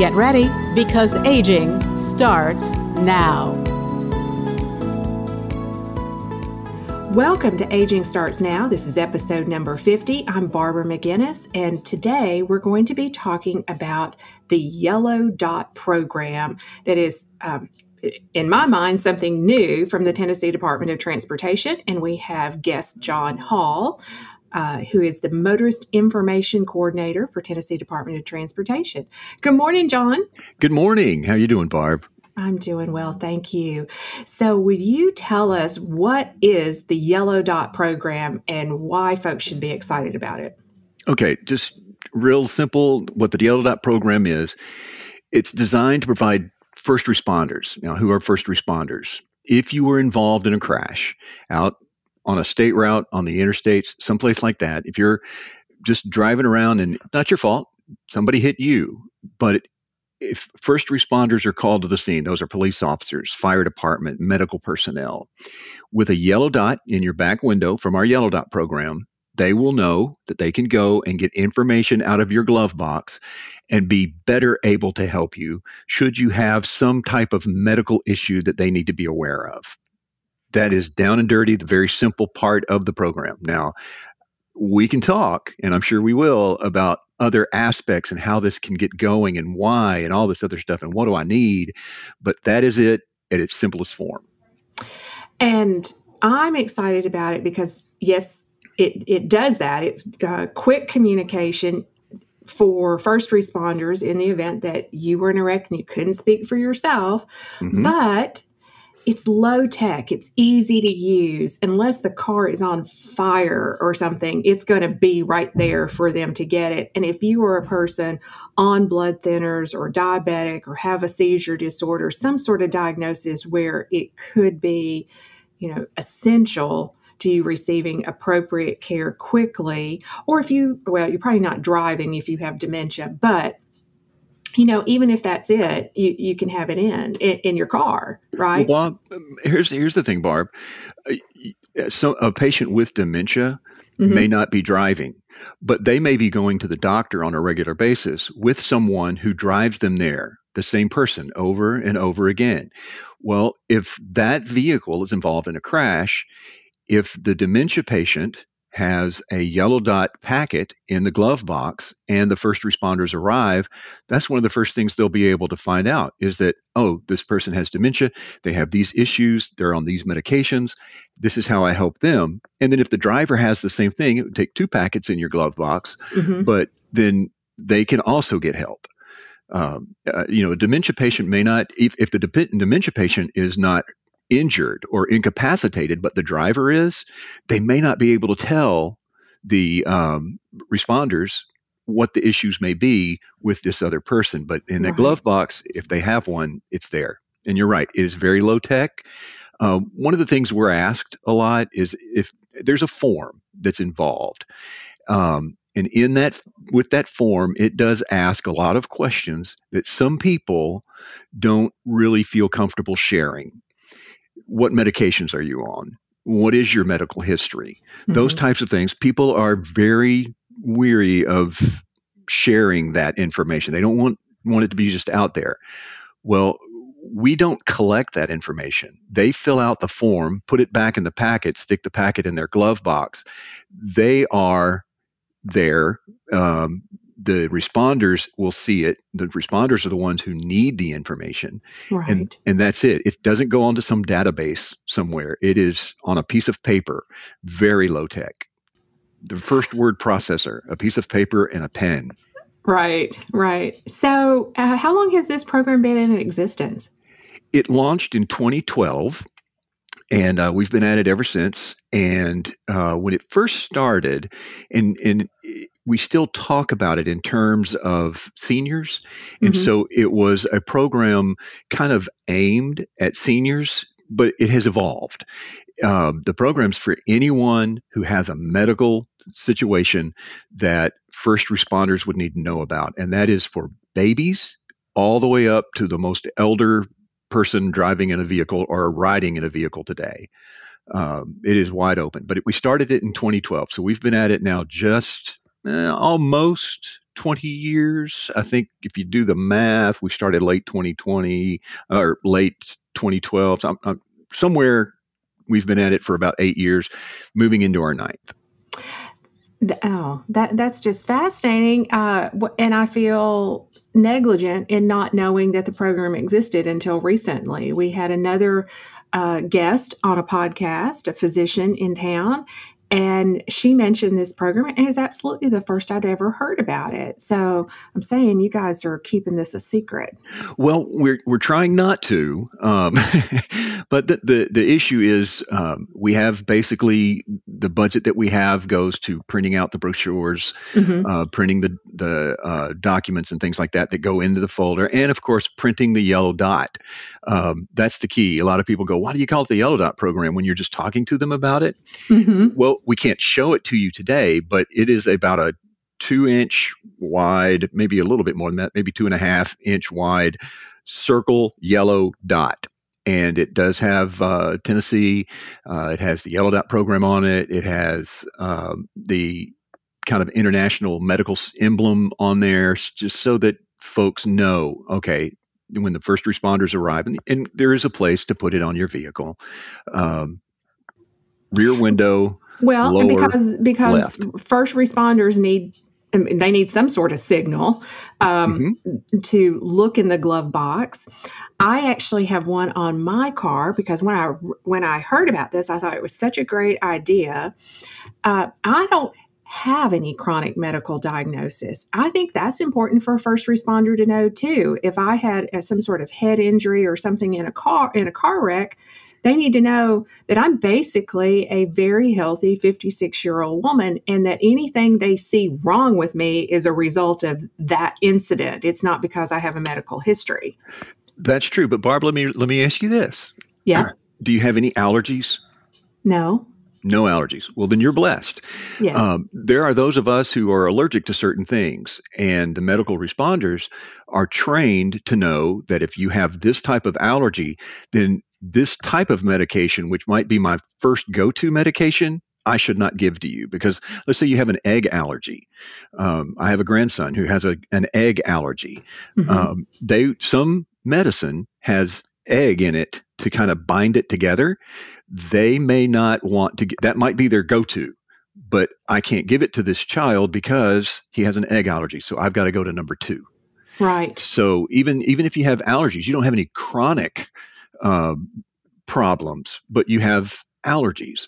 Get ready because aging starts now. Welcome to Aging Starts Now. This is episode number 50. I'm Barbara McGinnis, and today we're going to be talking about the Yellow Dot program that is, um, in my mind, something new from the Tennessee Department of Transportation. And we have guest John Hall. Uh, who is the Motorist Information Coordinator for Tennessee Department of Transportation. Good morning, John. Good morning. How are you doing, Barb? I'm doing well, thank you. So, would you tell us what is the Yellow Dot program and why folks should be excited about it? Okay, just real simple what the Yellow Dot program is. It's designed to provide first responders. Now, who are first responders? If you were involved in a crash out on a state route, on the interstates, someplace like that, if you're just driving around and not your fault, somebody hit you, but if first responders are called to the scene, those are police officers, fire department, medical personnel, with a yellow dot in your back window from our yellow dot program, they will know that they can go and get information out of your glove box and be better able to help you should you have some type of medical issue that they need to be aware of that is down and dirty, the very simple part of the program. Now, we can talk, and I'm sure we will, about other aspects and how this can get going and why and all this other stuff and what do I need. But that is it at its simplest form. And I'm excited about it because, yes, it, it does that. It's uh, quick communication for first responders in the event that you were in a wreck and you couldn't speak for yourself. Mm-hmm. But it's low tech, it's easy to use. Unless the car is on fire or something, it's going to be right there for them to get it. And if you are a person on blood thinners or diabetic or have a seizure disorder, some sort of diagnosis where it could be, you know, essential to you receiving appropriate care quickly, or if you, well, you're probably not driving if you have dementia, but you know, even if that's it, you, you can have it in, in, in your car, right? Well, Bob, here's here's the thing, Barb. Uh, so a patient with dementia mm-hmm. may not be driving, but they may be going to the doctor on a regular basis with someone who drives them there, the same person over and over again. Well, if that vehicle is involved in a crash, if the dementia patient has a yellow dot packet in the glove box and the first responders arrive, that's one of the first things they'll be able to find out is that, oh, this person has dementia, they have these issues, they're on these medications, this is how I help them. And then if the driver has the same thing, it would take two packets in your glove box, mm-hmm. but then they can also get help. Um, uh, you know, a dementia patient may not, if, if the de- dementia patient is not injured or incapacitated, but the driver is, they may not be able to tell the um, responders what the issues may be with this other person. But in the right. glove box, if they have one, it's there. And you're right, it is very low tech. Uh, one of the things we're asked a lot is if there's a form that's involved. Um, and in that, with that form, it does ask a lot of questions that some people don't really feel comfortable sharing what medications are you on? What is your medical history? Mm-hmm. Those types of things. People are very weary of sharing that information. They don't want want it to be just out there. Well, we don't collect that information. They fill out the form, put it back in the packet, stick the packet in their glove box. They are there um, the responders will see it. The responders are the ones who need the information. Right. And, and that's it. It doesn't go onto some database somewhere. It is on a piece of paper, very low tech. The first word processor, a piece of paper, and a pen. Right, right. So, uh, how long has this program been in existence? It launched in 2012 and uh, we've been at it ever since. And uh, when it first started, and and we still talk about it in terms of seniors, and mm-hmm. so it was a program kind of aimed at seniors, but it has evolved. Uh, the program's for anyone who has a medical situation that first responders would need to know about, and that is for babies all the way up to the most elder person driving in a vehicle or riding in a vehicle today. Um, it is wide open. But it, we started it in 2012, so we've been at it now just eh, almost 20 years. I think if you do the math, we started late 2020 or late 2012. So I'm, I'm, somewhere we've been at it for about eight years, moving into our ninth. Oh, that that's just fascinating. Uh, and I feel negligent in not knowing that the program existed until recently. We had another uh, guest on a podcast, a physician in town, and she mentioned this program and it was absolutely the first i'd ever heard about it. So i'm saying you guys are keeping this a secret. Well we're, we're trying not to um, but the, the, the, issue is um, we have basically the budget that we have goes to printing out the brochures mm-hmm. uh, printing the, the uh, documents and things like that that go into the folder and of course printing the yellow dot. Um, that's the key. A lot of people go why do you call it the yellow dot program when you're just talking to them about it? Mm-hmm. well we can't show it to you today, but it is about a two inch wide, maybe a little bit more than that, maybe two and a half inch wide circle yellow dot. And it does have uh, Tennessee. Uh, it has the yellow dot program on it. It has um, the kind of international medical emblem on there, just so that folks know, okay, when the first responders arrive, and, and there is a place to put it on your vehicle. Um, rear window, well, because because left. first responders need they need some sort of signal um, mm-hmm. to look in the glove box. I actually have one on my car because when I when I heard about this, I thought it was such a great idea. Uh, I don't have any chronic medical diagnosis. I think that's important for a first responder to know too. If I had uh, some sort of head injury or something in a car in a car wreck, they need to know that I'm basically a very healthy 56 year old woman and that anything they see wrong with me is a result of that incident. It's not because I have a medical history. That's true. But Barb, let me let me ask you this. Yeah. Do you have any allergies? No. No allergies. Well, then you're blessed. Yes. Um, there are those of us who are allergic to certain things, and the medical responders are trained to know that if you have this type of allergy, then this type of medication, which might be my first go to medication, I should not give to you because let's say you have an egg allergy. Um, I have a grandson who has a, an egg allergy. Mm-hmm. Um, they some medicine has egg in it to kind of bind it together. They may not want to. Get, that might be their go to, but I can't give it to this child because he has an egg allergy. So I've got to go to number two. Right. So even even if you have allergies, you don't have any chronic uh, problems, but you have allergies.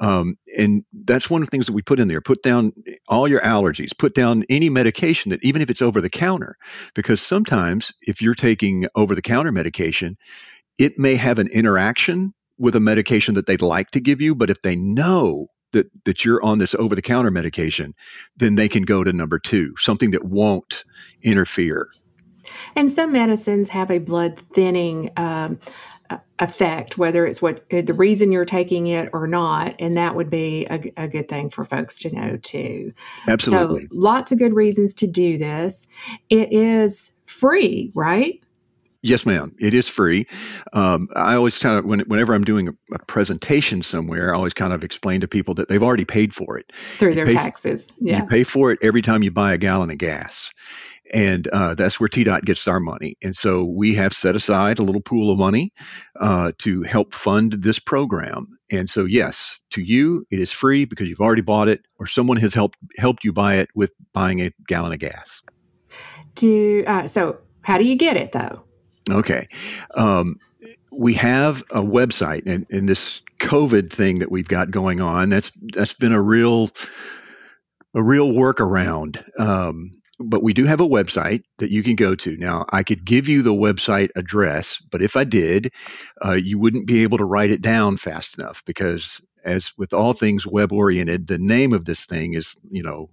Um, and that's one of the things that we put in there. Put down all your allergies. Put down any medication that, even if it's over the counter, because sometimes if you're taking over the counter medication, it may have an interaction with a medication that they'd like to give you. But if they know that that you're on this over the counter medication, then they can go to number two, something that won't interfere. And some medicines have a blood thinning um, effect, whether it's what the reason you're taking it or not, and that would be a, a good thing for folks to know too. Absolutely. So, lots of good reasons to do this. It is free, right? Yes, ma'am. It is free. Um, I always kind of, when, whenever I'm doing a, a, presentation somewhere, I always kind of explain to people that they've already paid for it through you their pay, taxes. Yeah, you pay for it every time you buy a gallon of gas, and uh, that's where TDOT gets our money. And so we have set aside a little pool of money uh, to help fund this program. And so, yes, to you it is free because you've already bought it, or someone has helped helped you buy it with buying a gallon of gas. Do uh, so. How do you get it though? Okay. Um, we have a website and, and this COVID thing that we've got going on. That's that's been a real a real workaround. Um, but we do have a website that you can go to. Now, I could give you the website address, but if I did, uh, you wouldn't be able to write it down fast enough because, as with all things web oriented, the name of this thing is, you know,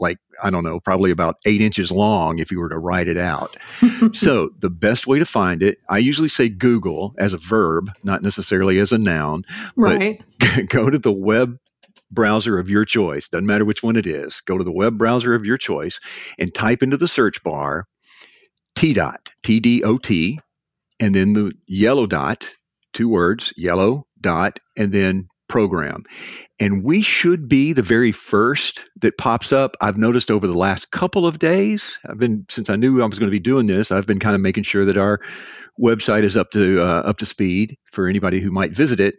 like, I don't know, probably about eight inches long if you were to write it out. so, the best way to find it, I usually say Google as a verb, not necessarily as a noun. Right. But go to the web browser of your choice, doesn't matter which one it is, go to the web browser of your choice and type into the search bar T dot, T D O T, and then the yellow dot, two words, yellow dot, and then program. And we should be the very first that pops up. I've noticed over the last couple of days, I've been since I knew I was going to be doing this, I've been kind of making sure that our website is up to uh, up to speed for anybody who might visit it.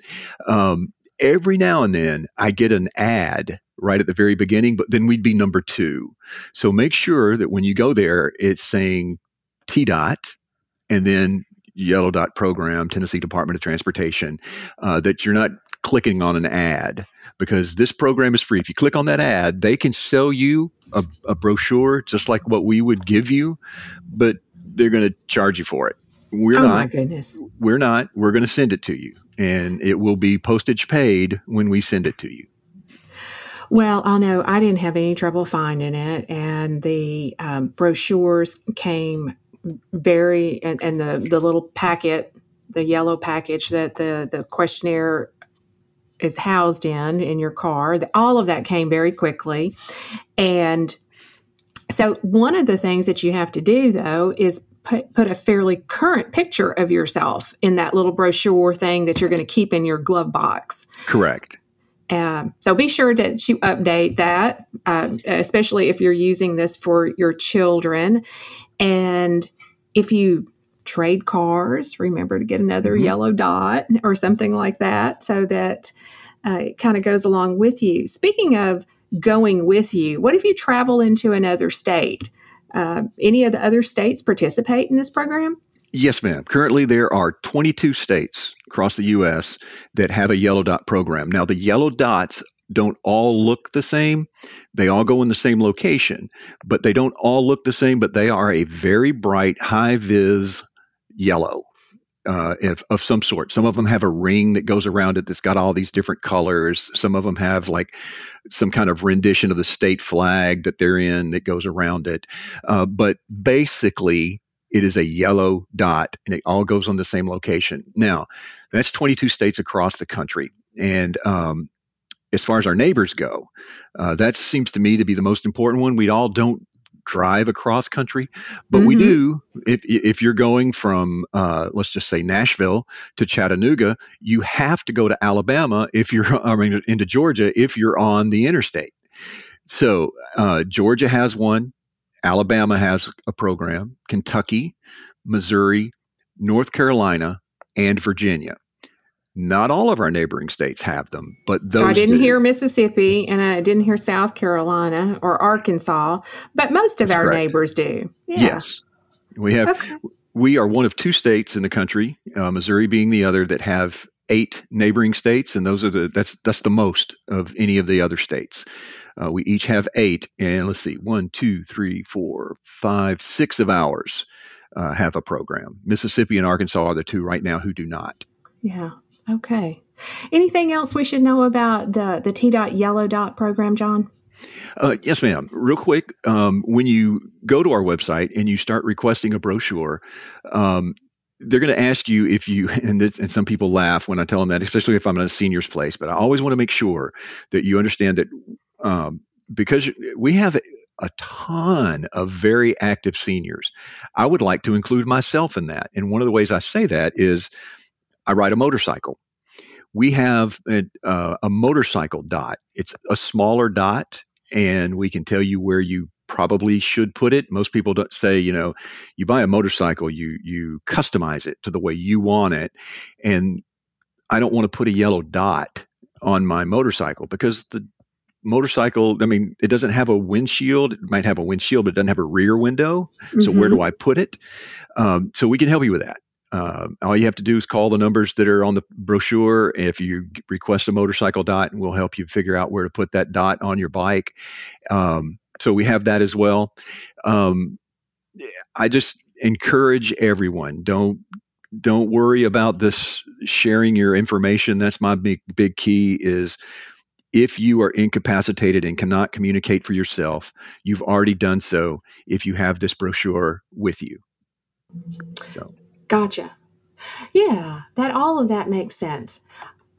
Um, every now and then I get an ad right at the very beginning, but then we'd be number two. So make sure that when you go there, it's saying T dot and then yellow dot program, Tennessee Department of Transportation, uh, that you're not clicking on an ad because this program is free. If you click on that ad, they can sell you a, a brochure just like what we would give you, but they're going to charge you for it. We're oh not. my goodness. We're not. We're going to send it to you, and it will be postage paid when we send it to you. Well, I know I didn't have any trouble finding it, and the um, brochures came very, and, and the the little packet, the yellow package that the the questionnaire is housed in in your car. All of that came very quickly, and so one of the things that you have to do though is put, put a fairly current picture of yourself in that little brochure thing that you're going to keep in your glove box. Correct. Um, so be sure to update that, uh, especially if you're using this for your children. And if you trade cars, remember to get another mm-hmm. yellow dot or something like that so that uh, it kind of goes along with you. Speaking of going with you, what if you travel into another state? Uh, any of the other states participate in this program? Yes, ma'am. Currently, there are 22 states across the U.S. that have a yellow dot program. Now, the yellow dots don't all look the same. They all go in the same location, but they don't all look the same, but they are a very bright, high vis yellow. Uh, if, of some sort. Some of them have a ring that goes around it that's got all these different colors. Some of them have like some kind of rendition of the state flag that they're in that goes around it. Uh, but basically, it is a yellow dot and it all goes on the same location. Now, that's 22 states across the country. And um, as far as our neighbors go, uh, that seems to me to be the most important one. We all don't drive across country, but mm-hmm. we do. If if you're going from uh, let's just say Nashville to Chattanooga, you have to go to Alabama if you're I mean into Georgia if you're on the interstate. So uh, Georgia has one, Alabama has a program, Kentucky, Missouri, North Carolina, and Virginia. Not all of our neighboring states have them, but those. So I didn't do. hear Mississippi and I didn't hear South Carolina or Arkansas, but most of our Correct. neighbors do. Yeah. Yes, we have. Okay. We are one of two states in the country, uh, Missouri being the other, that have eight neighboring states, and those are the that's that's the most of any of the other states. Uh, we each have eight, and let's see, one, two, three, four, five, six of ours uh, have a program. Mississippi and Arkansas are the two right now who do not. Yeah. Okay. Anything else we should know about the the T dot yellow dot program, John? Uh, yes, ma'am. Real quick, um, when you go to our website and you start requesting a brochure, um, they're going to ask you if you and, this, and some people laugh when I tell them that, especially if I'm in a senior's place. But I always want to make sure that you understand that um, because we have a ton of very active seniors, I would like to include myself in that. And one of the ways I say that is I ride a motorcycle. We have a, uh, a motorcycle dot. It's a smaller dot, and we can tell you where you probably should put it. Most people don't say, you know, you buy a motorcycle, you you customize it to the way you want it, and I don't want to put a yellow dot on my motorcycle because the motorcycle i mean it doesn't have a windshield it might have a windshield but it doesn't have a rear window so mm-hmm. where do mm-hmm. i put it um, so we can help you with that uh, all you have to do is call the numbers that are on the brochure. If you request a motorcycle dot, and we'll help you figure out where to put that dot on your bike. Um, So we have that as well. Um, I just encourage everyone don't don't worry about this sharing your information. That's my big big key is if you are incapacitated and cannot communicate for yourself, you've already done so if you have this brochure with you. So. Gotcha. Yeah, that all of that makes sense.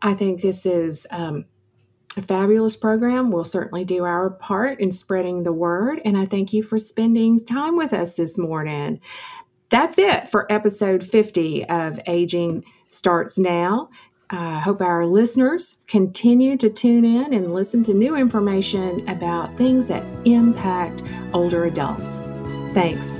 I think this is um, a fabulous program. We'll certainly do our part in spreading the word. And I thank you for spending time with us this morning. That's it for episode 50 of Aging Starts Now. I uh, hope our listeners continue to tune in and listen to new information about things that impact older adults. Thanks.